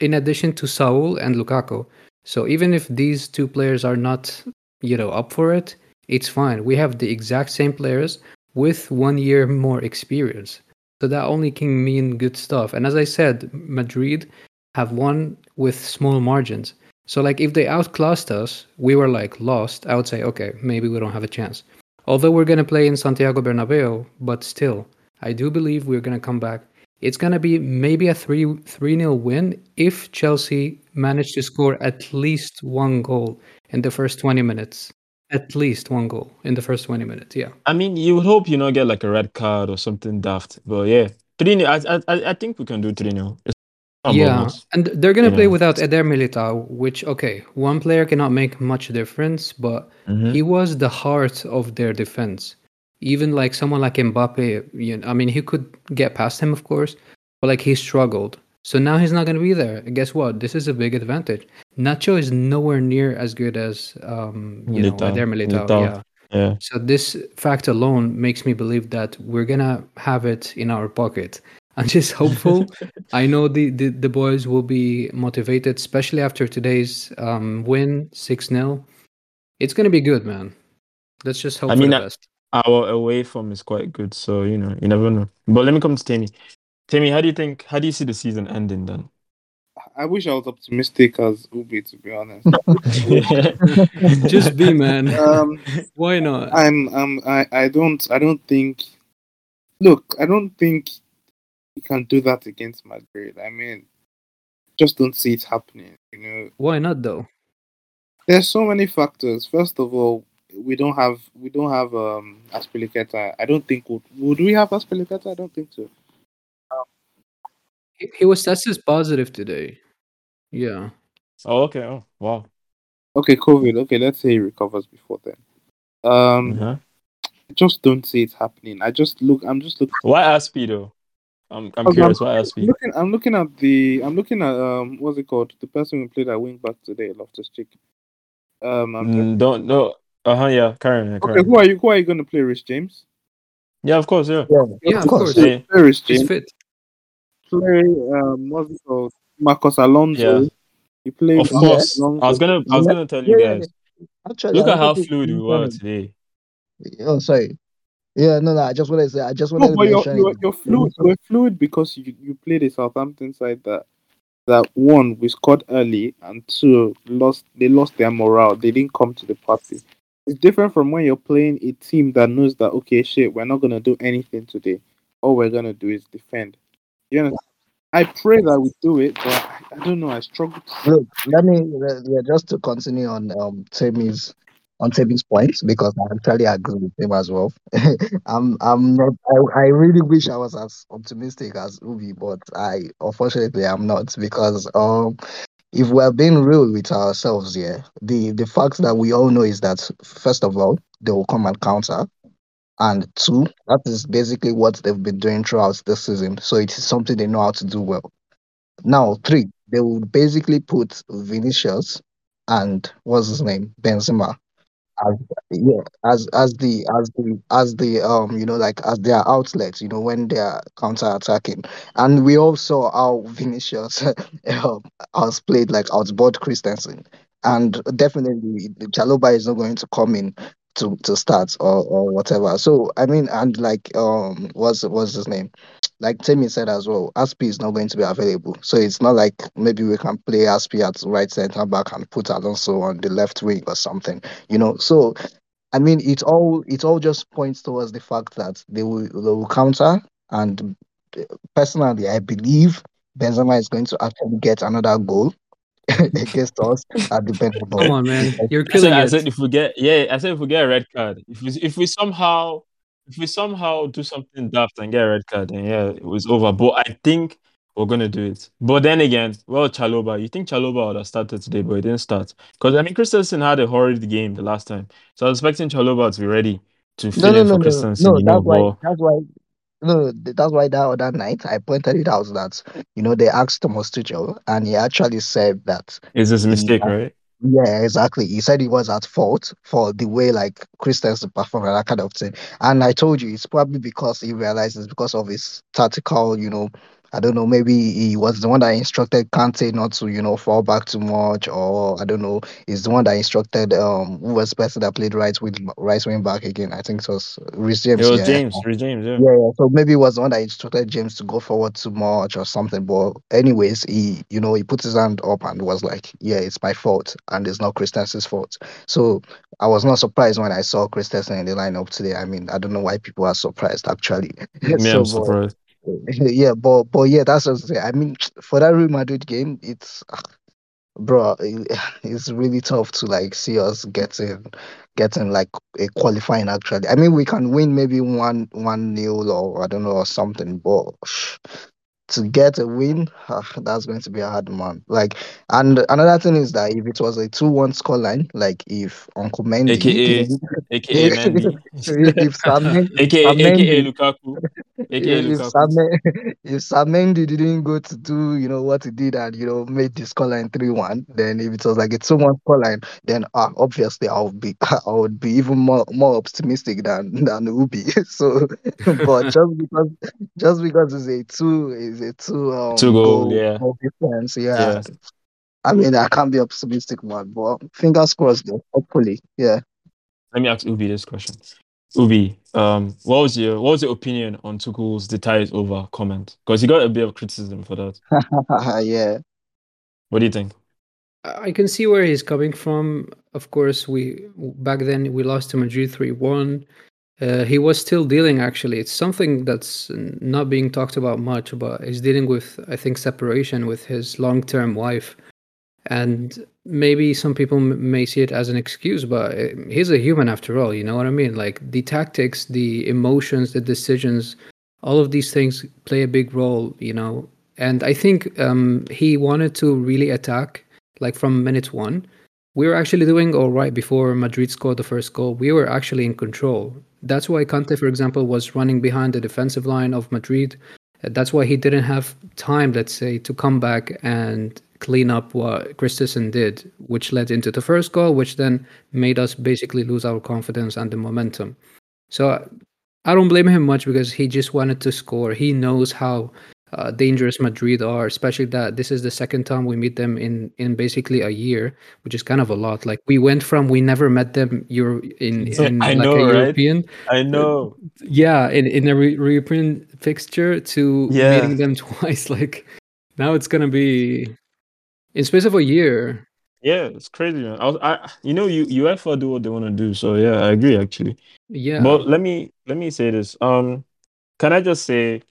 in addition to Saul and Lukaku. So even if these two players are not, you know, up for it, it's fine. We have the exact same players with one year more experience. So that only can mean good stuff. And as I said, Madrid have won with small margins. So like if they outclassed us, we were like lost. I would say, okay, maybe we don't have a chance. Although we're gonna play in Santiago Bernabeu, but still, I do believe we're gonna come back. It's gonna be maybe a 3 3 0 win if Chelsea manage to score at least one goal in the first 20 minutes. At least one goal in the first 20 minutes, yeah. I mean, you would hope you not get like a red card or something daft, but yeah, Three nil. I, I I think we can do three nil. Yeah, and they're gonna play know. without Eder Militao, which okay, one player cannot make much difference, but Mhm. he was the heart of their defense. Even like someone like Mbappe, you know, I mean, he could get past him, of course, but like he struggled. So now he's not gonna be there. Guess what? This is a big advantage. Nacho is nowhere near as good as um, you know, Militao, Eder Militao. Militao. Yeah. Yeah. So this fact alone makes me believe that we're gonna have it in our pocket. I'm just hopeful. I know the, the, the boys will be motivated, especially after today's um, win, 6 0. It's gonna be good, man. Let's just hope I for mean, the I- best. Our away form is quite good, so you know, you never know. But let me come to Temi. Temi, how do you think? How do you see the season ending then? I wish I was optimistic as Oubi, to be honest. Just be, man. um, Why not? I'm, um, I, I don't, I don't think. Look, I don't think you can do that against Madrid. I mean, just don't see it happening. You know, Why not though? there's so many factors. First of all, we don't have, we don't have um Azpilicueta. I don't think would, would we have Azpilicueta? I don't think so. He, he was tested positive today. Yeah. oh, okay. Oh, wow. Okay, COVID. Okay, let's say he recovers before then. Um, Uh-huh. I just don't see it happening. I just look. I'm just looking. Why Aspi though? I'm I'm Okay, curious. Why I'm Aspi? looking, I'm looking at the. I'm looking at um. What's it called? The person who played at wing back today, Loftus Cheek. Um. I'm Mm, don't no. Uh huh. Yeah. Karen. Yeah, okay. Who are you? Who are you going to play, Rich James? Yeah. Of course. Yeah. Yeah, Yeah, of course. Yeah. Play Rich He's fit. Play um. What's it called? Marcos Alonso. Yeah. You play. Of course. Alonso. I was gonna. I was gonna tell you Yeah, guys. Actually, Look I at how fluid we were mention- today. Oh, sorry. Yeah, no, no. I just wanted to say. I just wanted No, to but you're, you're, you're fluid. You're fluid because you, you played a Southampton side that that one we scored early and two lost. They lost their morale. They didn't come to the party. It's different from when you're playing a team that knows that okay, shit, we're not gonna do anything today. All we're gonna do is defend. You know, I pray that we do it, but I, don't know. I struggle. Look, let me yeah, just to continue on um Temi's on Temi's points because I actually agree with him as well. I'm I'm not I, I really wish I was as optimistic as Oubi, but I unfortunately I'm not because um if we're being real with ourselves here, the the fact that we all know is that first of all they will come and counter. And two, that is basically what they've been doing throughout the season. So it is something they know how to do well. Now, three, they will basically put Vinicius and what's his name, Benzema, as yeah, as as the as the as the um you know like as their outlets, you know when they are counter attacking, and we all saw how Vinicius um, has played like outboard Christensen, and definitely Chalobah is not going to come in to to start or or whatever. So I mean, and like um, what's what's his name? Like Temi said as well, Aspi is not going to be available. So it's not like maybe we can play Aspi at right center back and put Alonso on the left wing or something, you know. So I mean, it all it all just points towards the fact that they will they will counter, and uh, personally, I believe Benzema is going to actually get another goal against us at the Bernabeu. Come on, man. You're I said, killing I said if we get yeah, I said if we get a red card, if we if we somehow if we somehow do something daft and get a red card, then yeah, it was over. But I think we're gonna do it. But then again, well, Chalobah, you think Chalobah would have started today, but he didn't start because I mean Christensen had a horrid game the last time, so I was expecting Chalobah to be ready to fill No, no, in no, for no, Christensen. no. you know, That's why. but That's why. No, th- that's why that other night I pointed it out that you know they asked Thomas Tuchel and he actually said that is this a mistake, had- right? Yeah, exactly. He said he was at fault for the way like Christensen performed and that kind of thing. And I told you it's probably because he realizes because of his tactical, you know, I don't know, maybe he was the one that instructed Kante not to, you know, fall back too much, or I don't know, he's the one that instructed um who was the person that played right with right wing back again. I think it was Reece James. It was yeah. James, Reece James, yeah. Yeah, yeah. So maybe it was the one that instructed James to go forward too much or something. But anyways, he you know he put his hand up and was like, "Yeah, it's my fault, and it's not Christensen's fault." So I was not surprised when I saw Christensen in the lineup today. I mean, I don't know why people are surprised actually. Me, So, I'm but- surprised. yeah, but but yeah, that's what I'm saying. I mean, for that Real Madrid game, it's bro, it- it's really tough to like see us getting getting like a qualifying actually. I mean we can win maybe one one nil or I don't know or something, but to get a win, ah, that's going to be a hard one. Like, and another thing is that if it was a two-one scoreline, like if Uncle Mendy, AKA AKA Mendy. if Sam AKA Sam AKA Mendy, Lukaku. AKA if, Lukaku. If Sam didn't go to do, you know, what he did and you know made the scoreline three-one, then if it was like a two-one scoreline, then uh, obviously I would be I would be even more more optimistic than than Oubi. So, but just because just because it's a two is a two um Two goal, goal, yeah. goal difference, yeah. Yeah. I mean I can't be optimistic man, but fingers crossed though. Hopefully, yeah. Let me ask Oubi this question. Oubi, um, what was your what was your opinion on Tuchel's the tie is over comment? Because he got a bit of criticism for that. yeah. What do you think? I can see where he's coming from. Of course, we back then we lost to Madrid three one. Uh, he was still dealing. Actually, it's something that's not being talked about much. But he's dealing with, I think, separation with his long-term wife, and maybe some people may see it as an excuse. But uh, he's a human after all. You know what I mean? Like the tactics, the emotions, the decisions, all of these things play a big role. You know, and I think um, he wanted to really attack like from minute one. We were actually doing all right before Madrid scored the first goal. We were actually in control. That's why Kante, for example, was running behind the defensive line of Madrid. That's why he didn't have time, let's say, to come back and clean up what Christensen did, which led into the first goal, which then made us basically lose our confidence and the momentum. So I don't blame him much because he just wanted to score. He knows how uh, dangerous Madrid are, especially that this is the second time we meet them in in basically a year, which is kind of a lot. Like we went from we never met them Euro in, in I like know, a right? European, I know. yeah, in in a re- European fixture to Yeah. meeting them twice. Like now it's gonna be in space of a year. Yeah, it's crazy, man. I, was, I you know, you UEFA do what they want to do. So yeah, I agree actually. Yeah, But let me let me say this. Um, can I just say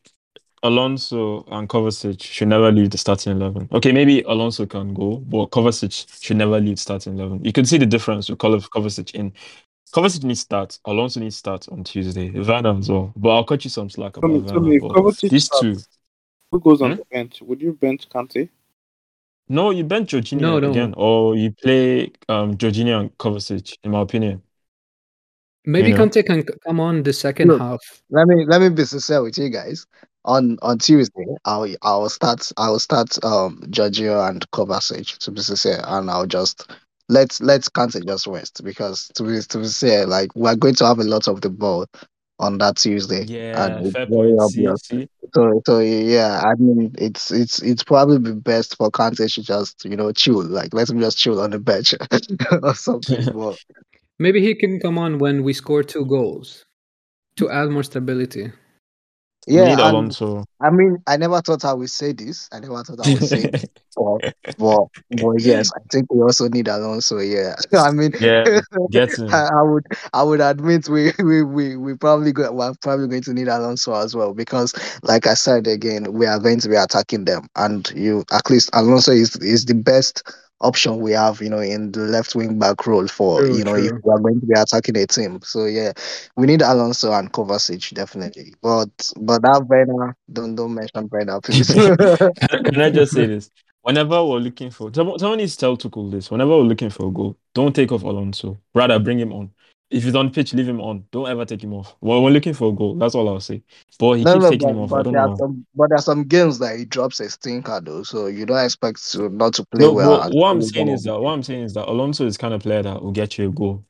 Alonso and Kovacic should never leave the starting eleven. Okay, maybe Alonso can go, but Kovacic should never leave starting eleven. You can see the difference with Kov- Kovacic in. Kovacic needs start. Alonso needs start on Tuesday. Werner as well. But I'll cut you some slack about Tommy, Werner. Tommy, these starts. two. Who goes on Hmm? the bench? Would you bench Kante? No, you bench Jorginho No, no. again, or you play um Jorginho and Kovacic. In my opinion. maybe you know. Kante can come on the second Look, half. Let me let me be sincere with you guys. On on Tuesday, I'll I'll start I'll start um Jorginho and Kovacic to be sincere, and I'll just let's let's Kante just rest because to be to be sincere, like we're going to have a lot of the ball on that Tuesday, Yeah, and it's fair very point. See, obvious. see. So so yeah, I mean it's it's it's probably be best for Kante to just you know chill, like let him just chill on the bench or something. But Maybe he can come on when we score two goals to add more stability. Need yeah, and Alonso. I mean, I never thought I would say this. I never thought I would say this. But, but, but yes, I think we also need Alonso. Yeah, I mean, yeah, get him. I, I would, I would admit we, we, we, we probably go, we're probably going to need Alonso as well because, like I said again, we are going to be attacking them, and you at least Alonso is is the best option we have, you know, in the left wing back role for True, you know if we are going to be attacking a team. So yeah, we need Alonso and Kovacic definitely. But but that Werner, don't don't mention Werner, please. Can, can I just say this? Whenever we're looking for someone, someone needs to tell Tuchel this. Whenever we're looking for a goal, don't take off Alonso. Rather, bring him on. If he's on pitch, leave him on. Don't ever take him off. Well, we're looking for a goal. That's all I'll say. But he No, keeps no, taking him but, off. I but don't there some but there are some games that he drops a stinker though, so you don't expect to not to play No, well. what I'm saying gonna is that what I'm saying is that Alonso is the kind of player that will get you a goal.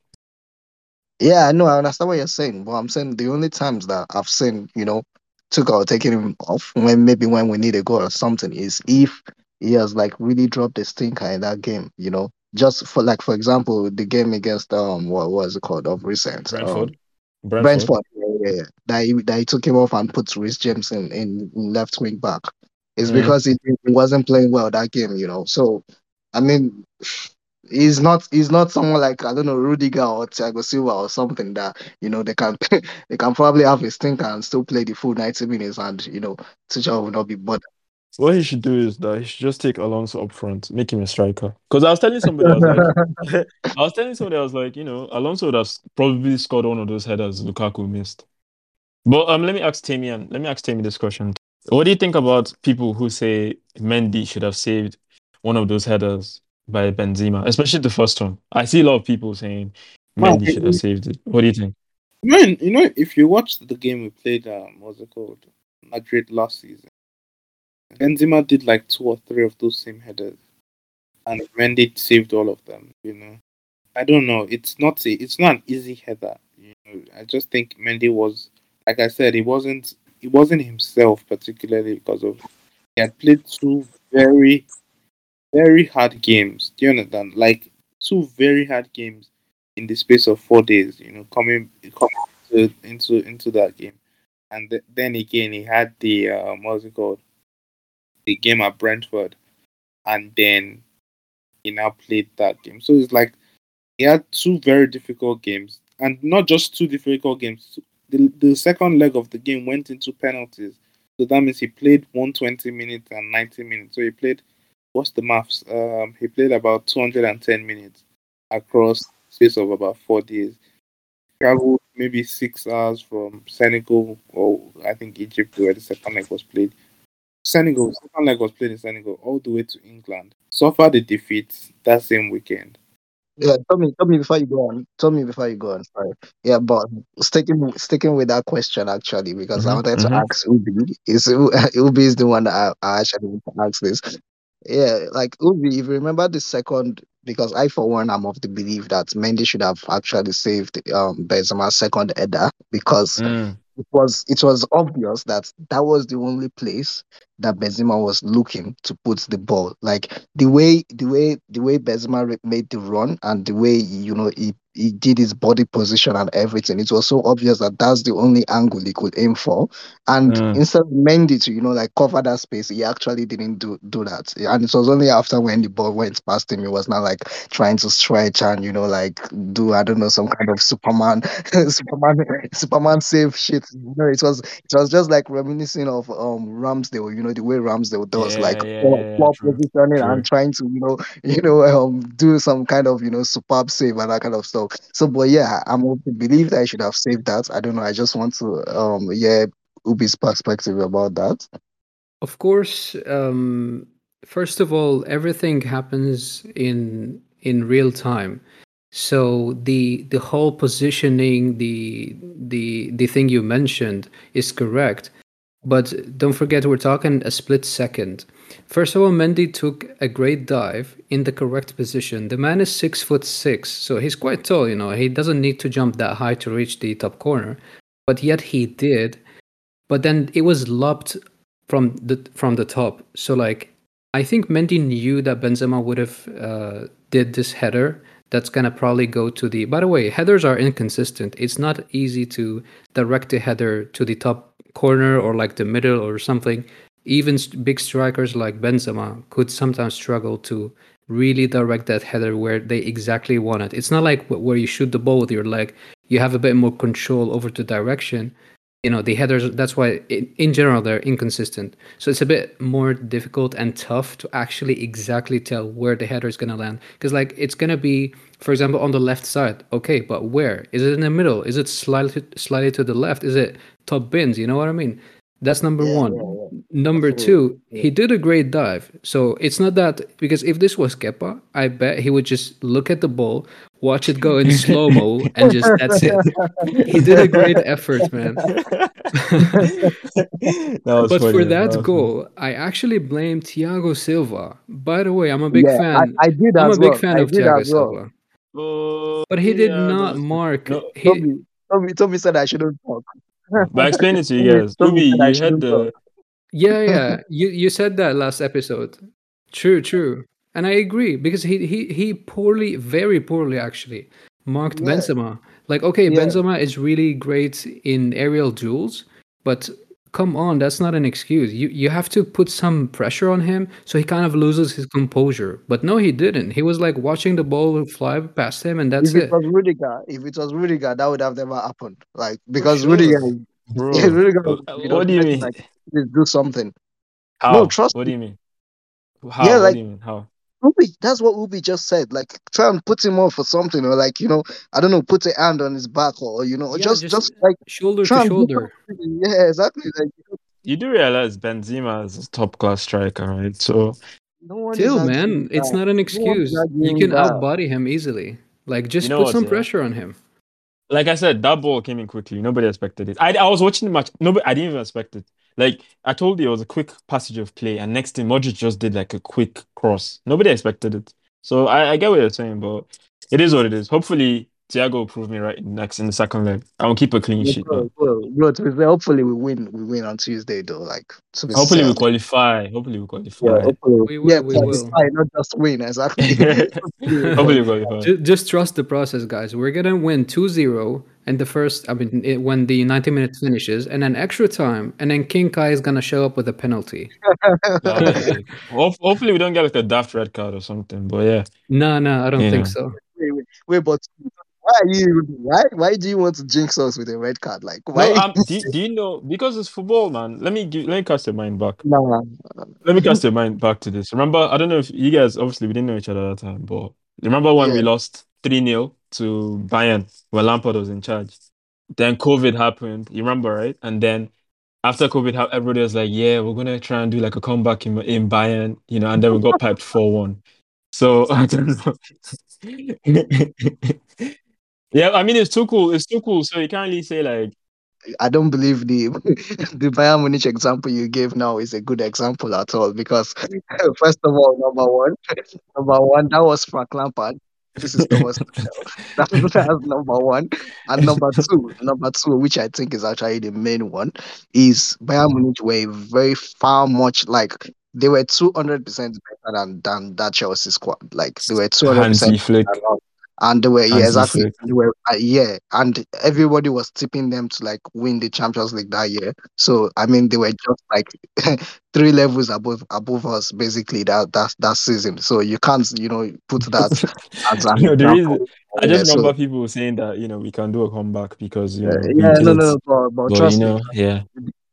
Yeah, I know, I understand what you're saying, but I'm saying the only times that I've seen, you know, took Tuchel taking him off when maybe when we need a goal or something is if he has like really dropped a stinker in that game, you know. Just for like for example, the game against um what was it called of recent? Um Brentford. Brentford. Brentford, yeah, yeah, yeah. That he, that he took him off and put Reece James in, in left wing back. It's Mm. because he, he wasn't playing well that game, you know. So, I mean, he's not he's not someone like I don't know Rudiger or Thiago Silva or something that you know they can they can probably have a stinker and still play the full ninety minutes and you know Tuchel will not be bothered. What he should do is that he should just take Alonso up front, make him a striker. Because I was telling somebody, I was like, I was telling somebody, I was like, you know, Alonso would have probably scored one of those headers Lukaku missed. But um, let me ask Temi and let me ask Temi this question. What do you think about people who say Mendy should have saved one of those headers by Benzema, especially the first one? I see a lot of people saying Well, Mendy should have saved it. What do you think? Know, you know, if you watched the game we played, um, what's it called, Madrid last season, Benzema did like two or three of those same headers, and Mendy saved all of them. You know, I don't know. It's not a, it's not an easy header. You know, I just think Mendy was, like I said, he wasn't, he wasn't himself particularly because of he had played two very, very hard games. Do you understand? Like two very hard games in the space of four days. You know, coming coming into into, into that game, and th- then again he had the um, what's it called, the game at Brentford, and then he now played that game. So it's like he had two very difficult games, and not just two difficult games. The the second leg of the game went into penalties. So that means he played 120 minutes and 90 minutes. So he played, what's the maths? Um, he played about 210 minutes across space of about four days. Traveled maybe six hours from Senegal, or I think Egypt, where the second leg was played. Senegal, second leg was played in Senegal, all the way to England. Suffered the defeat that same weekend. Yeah, tell me, tell me before you go on. Tell me before you go on. Sorry. Yeah, but sticking sticking with that question actually, because I Mhm, wanted to mhm. ask Oubi. Is Oubi is the one that I, I actually want to ask this. Yeah, like Oubi, if you remember the second, because I for one am of the belief that Mendy should have actually saved um Benzema's second header because Mm, it was it was obvious that that was the only place that Benzema was looking to put the ball. Like the way the way the way Benzema made the run and the way you know he he did his body position and everything. It was so obvious that that's the only angle he could aim for. And Mm. instead of Mendy to you know like cover that space, he actually didn't do do that. And it was only after when the ball went past him, he was not like trying to stretch and you know like do I don't know some kind of Superman Superman Superman save shit. You know, it was it was just like reminiscing of um Ramsdale, you know, the way Ramsdale does Yeah, like yeah, poor, yeah, yeah, poor positioning true. and trying to, you know, you know, um do some kind of, you know, superb save and that kind of stuff. So but yeah, I'm of the belief that I should have saved that. I don't know. I just want to um yeah Oubi's perspective about that. Of course, um, first of all, everything happens in in real time. So the the whole positioning, the the the thing you mentioned is correct, but don't forget we're talking a split second. First of all, Mendy took a great dive in the correct position. The man is six foot six, so he's quite tall. You know, he doesn't need to jump that high to reach the top corner, but yet he did. But then it was lobbed from the from the top. So like I think Mendy knew that Benzema would have uh, did this header. That's gonna probably go to the. By the way, headers are inconsistent. It's not easy to direct a header to the top corner or like the middle or something. Even big strikers like Benzema could sometimes struggle to really direct that header where they exactly want it. It's not like where you shoot the ball with your leg. You have a bit more control over the direction you know the headers that's why in, in general they're inconsistent. So it's a bit more difficult and tough to actually exactly tell where the header is going to land. Because like it's going to be for example on the left side. Okay but where? Is it in the middle? Is it slightly slightly to the left? Is it top bins? You know what i mean that's number Yeah, one yeah, number Absolutely, two yeah. he did a great dive so it's not that because if this was kepa i bet he would just look at the ball watch it go in slow mo and just that's it he did a great effort man but funny. for man. that was funny. goal, I actually blame Thiago Silva. By the way, I'm a big yeah, fan. I, I did I'm a big well. fan I of Thiago as well. Silva. Oh, But he did yeah, not those- mark. no. he, Tommy, Tommy, Tommy said I shouldn't talk. But explain it to you guys. Tommy Oubi, you had the yeah, yeah. you you said that last episode. True, true. And I agree because he he he poorly, very poorly actually marked Yeah. Benzema. Like, okay, Yeah. Benzema is really great in aerial duels, but come on, that's not an excuse. You you have to put some pressure on him so he kind of loses his composure. But no, he didn't. He was like watching the ball fly past him, and that's if it, it. was Rudiger, if it was Rudiger, that would have never happened. Like because sure. Rudiger, bro. yeah, Rudiger, you know, what do you mean? like, do something. How? No, trust What do you mean? How? Yeah, what like do you mean? How? Oubi, that's what Oubi just said. Like, try and put him on for something, or like, you know, I don't know, put a hand on his back, or you know, Yeah, just, just just like shoulder to shoulder. Yeah, exactly. Like, You do realize Benzema is a top class striker, right? So no one Still, man, it's not an No excuse. You can that. outbody him easily. Like, just know put some yeah? Uh, pressure on him. like I said, that ball came in quickly. Nobody expected it. I, I was watching the match. Nobody, I didn't even expect it. Like I told you, it was a quick passage of play, and next thing, Modric just did like a quick cross. Nobody expected it. So I, I get what you're saying, but it is what it is. Hopefully, Thiago will prove me right next in the second leg. I will keep a clean Yeah, sheet. bro, bro, bro, to hopefully we win. We win on Tuesday, though. Like, to be Hopefully, we qualify. Hopefully, we Yeah, qualify. hopefully. We will, yeah, we will. qualify, not just win. Exactly. Hopefully, we qualify. Ju- Just trust the process, guys. We're gonna win 2-0 in the first. I mean, it, when the 90 minutes finishes, and then extra time, and then King Kai is gonna show up with a penalty. That would be sick. Hope- Hopefully, we don't get like a daft red card or something. But yeah, No, no, I don't Yeah. think so. wait, wait, wait, but why you? Why? Why do you want to jinx us with a red card? Like, why? no, um, do, do you know because it's football, man? Let me give, let me cast your mind back. Nah. Let me cast your mind back to this. Remember, I don't know if you guys obviously we didn't know each other at that time, but remember when we lost 3 0 to Bayern when Lampard was in charge? Then COVID happened. You remember, right? And then after COVID, everybody was like, yeah, we're gonna try and do like a comeback in, in Bayern, you know, and then we got piped 4 1. So I don't know. yeah, I mean it's too cool. It's too cool. So you can't really say like I don't believe the the Bayern Munich example you gave now is a good example at all because first of all, number one, number one, that was Frank Lampard. This is Thomas. That's, that's number one. And number two, number two, which I think is actually the main one, is Bayern Munich were very far much like they were two hundred percent better than than that Chelsea squad. Like they were two hundred percent. And they were yeah exactly. they were uh, yeah and everybody was tipping them to like win the champions league that year. So i mean they were just like three levels above above us basically that that that season. So you can't you know put that as an You know, the reason I Yeah, just so- remember people saying that you know we can do a comeback because you yeah, know we yeah no no no but, but trust you me yeah.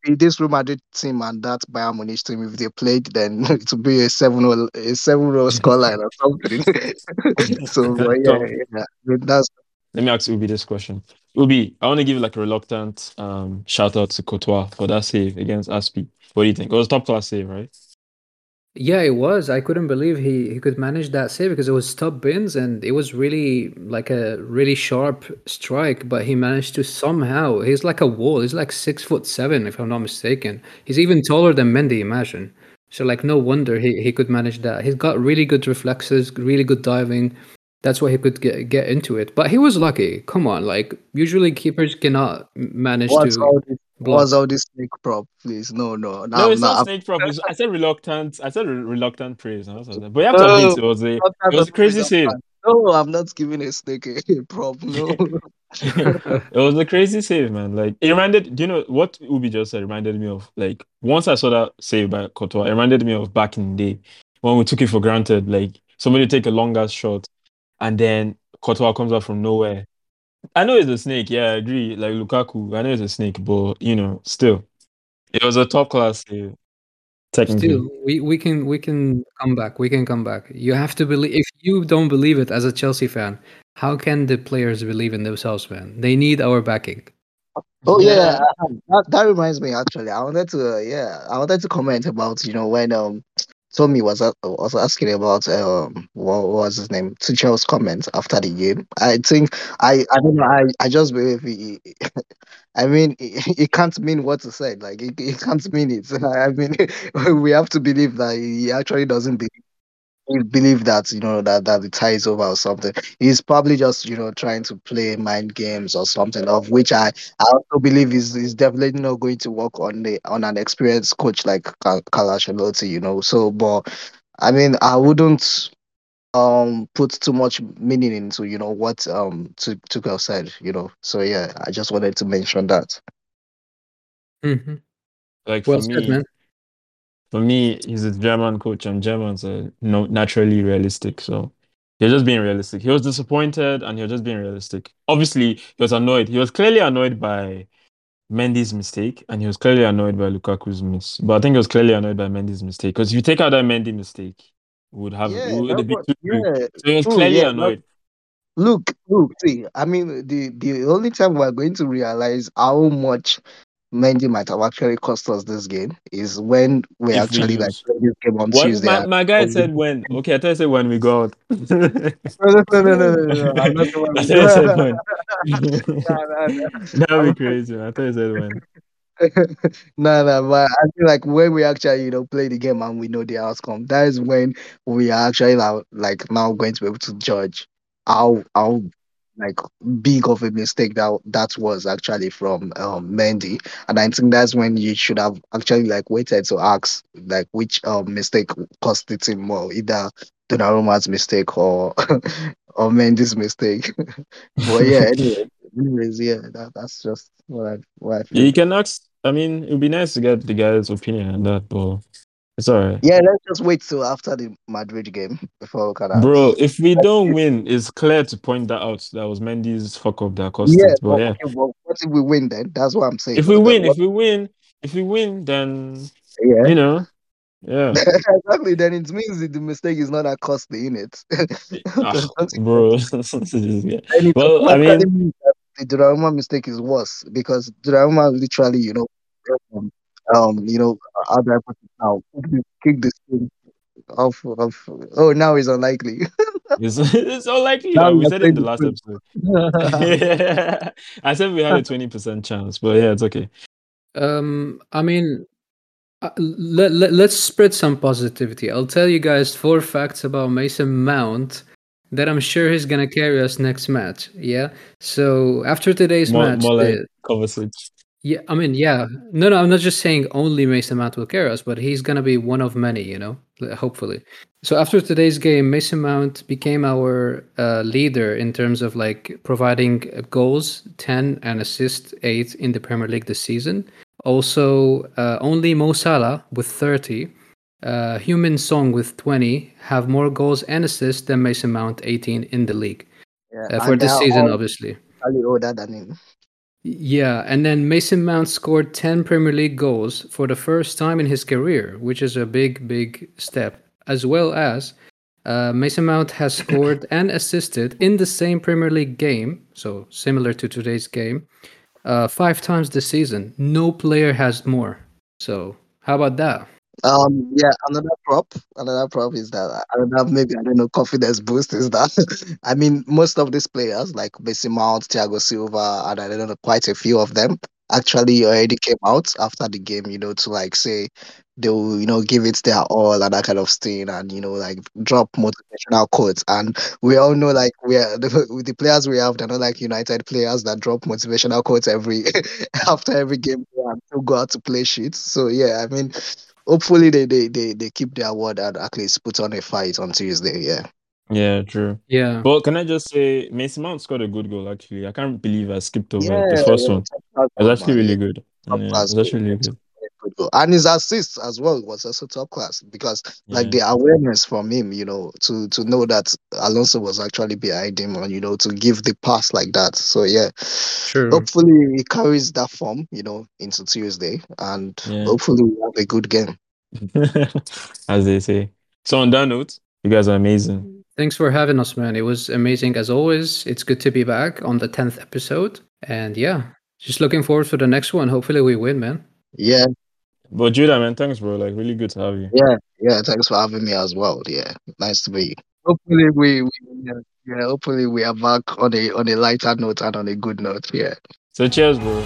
This Real Madrid team and that Bayern Munich team, if they played, then it would be a seven row, a seven row scoreline or something. so but yeah, yeah, that's Let me ask Oubi this question. Oubi, I want to give like a reluctant um shout out to Courtois for that save against Aspi. What do you think? It was top class save, right? Yeah, it was. I couldn't believe he, he could manage that save because it was top bins and it was really like a really sharp strike, but he managed to somehow he's like a wall. He's like six foot seven, if I'm not mistaken. He's even taller than Mendy, imagine. So like no wonder he, he could manage that. He's got really good reflexes, really good diving. That's why he could get get into it. But he was lucky. Come on, like usually keepers cannot m- manage what's to all this block. what's all this snake prop, please. No, no, No, no, it's no. not I'm snake prop. It's- I said reluctant. I said reluctant praise. and that's what I said. But you have to No, admit it was a it was a crazy reason, save. No, I'm not giving a snake a, a prop. No. it was a crazy save, man. Like it reminded. Do you know what Oubi just said? Reminded me of like once I saw that save by Courtois. It reminded me of back in the day when we took it for granted. Like somebody take a long ass shot, and then Courtois comes out from nowhere. I know it's a snake. Yeah, I agree. Like Lukaku, I know it's a snake, but you know, still, it was a top class save. Technically, Still, we, we can we can come back. We can come back. You have to believe. If you don't believe it as a Chelsea fan, how can the players believe in themselves, man? They need our backing. Oh yeah, Yeah. uh, that, that reminds me. Actually, I wanted to. Uh, yeah, I wanted to comment about you know when um Tommy was a- was asking about um what was his name Tuchel's comment after the game. I think I I don't know. I I just believe he. I mean, it, it can't mean what he said. Like it, it can't mean it. I mean, we have to believe that he actually doesn't believe. He believe that you know that that the tie is over or something. He's probably just you know trying to play mind games or something. Of which I I also believe is is definitely not going to work on the on an experienced coach like Cal- Carlo Ancelotti, you know. So, but I mean, I wouldn't um put too much meaning into you know what um Tu- Tuchel said, you know. So yeah, I just wanted to mention that. hmm like Well for said, me, man. For me, he's a German coach, and Germans are no naturally realistic. So he's just being realistic. He was disappointed, and he was just being realistic. Obviously, he was annoyed. He was clearly annoyed by Mendy's mistake, and he was clearly annoyed by Lukaku's miss. But I think he was clearly annoyed by Mendy's mistake because if you take out that Mendy mistake, would have Yeah, it would be too yeah, So he was true, clearly yeah, annoyed. Look, look, see, I mean, the the only time we're going to realize how much Mendy might have actually cost us this game is when we If we actually like lose. play this game on What Tuesday. my, my guy and- said when. Okay, I thought I said when we go out. No, no, no, no, no, no, no, I'm not the one. I thought I said when. Nah, nah, nah. That would be crazy. man. I thought I said when. no, no, but I feel like when we actually, you know, play the game and we know the outcome, that is when we are actually now, like now going to be able to judge how how like big of a mistake that that was actually from um Mendy. And I think that's when you should have actually like waited to ask like which um mistake cost the team more, either Donnarumma's mistake or or Mendy's mistake. but yeah, anyway, anyways, yeah, that, that's just what I what I feel. You can ask. I mean, it would be nice to get the guy's opinion on that, but it's all right. Yeah, let's just wait till after the Madrid game before we can ask. Bro, if we don't win, it's clear to point that out. That was Mendy's fuck up that cost yeah, it. But yeah, okay, but what if we win then? That's what I'm saying. if we win, what- if we win, if we win, then yeah, you know, yeah, exactly. Then it means that the mistake is not that costly in it. Ah, bro. Yeah. Well, I mean- automatically means that the Donnarumma mistake is worse because Donnarumma literally, you know, um, um, you know, how do I put it now? Kick this thing off of. Oh, now it's unlikely. It's, it's unlikely. Now we said it in the last episode. I said we had a twenty percent chance, but yeah, it's okay. Um, I mean, uh, let, let, let's spread some positivity. I'll tell you guys four facts about Mason Mount that I'm sure he's gonna carry us next match. Yeah. So after today's More, match, more like the- Kovacic. Yeah, I mean, yeah, no, no, I'm not just saying only Mason Mount will carry us, but he's gonna be one of many. You know, hopefully. So after today's game, Mason Mount became our uh, leader in terms of like providing uh, goals, ten and assists, eight in the Premier League this season. Also, uh, only Mo Salah with 30, uh, Heung-min Son with 20 have more goals and assists than Mason Mount 18 in the league Yeah, uh, for this season, all obviously. actually older than him. Yeah, and then Mason Mount scored 10 Premier League goals for the first time in his career, which is a big, big step, as well as uh, Mason Mount has scored and assisted in the same Premier League game, so similar to today's game, uh, five times this season. No player has more. So, how about that? Um, yeah, another prop, another prop is that I don't another maybe I don't know confidence boost is that I mean most of these players like Mason Mount, Thiago Silva, and I don't know quite a few of them actually already came out after the game, you know, to like say they'll you know give it their all and that kind of thing, and you know like drop motivational quotes. And we all know like we are the, the players we have, they're not like United players that drop motivational quotes every after every game and still go out to play shit. So yeah, I mean hopefully they, they, they, they keep their word and at least put on a fight on Tuesday. Yeah. Yeah, true. Yeah. But can I just say, Mason Mount scored a good goal. Actually, I can't believe I skipped over Yeah, the first one. top class It was actually really good. top Yeah, it was actually really good. Good goal. And his assist as well was also top class because like the awareness from him, you know, to to know that Alonso was actually behind him and you know to give the pass like that. So yeah. True. Hopefully he carries that form, you know, into Tuesday and Yeah. hopefully we have a good game. as they say. So on that note, you guys are amazing. Thanks for having us, man. It was amazing as always. It's good to be back on the 10th episode. And yeah, just looking forward to the next one. Hopefully we win, man. Yeah, But Judah, man, thanks, bro. Like, really good to have you. yeah, yeah. Thanks for having me as well. Yeah. Nice to you. Hopefully we, we yeah, yeah, hopefully we are back on a on a lighter note and on a good note. Yeah. So cheers, bro.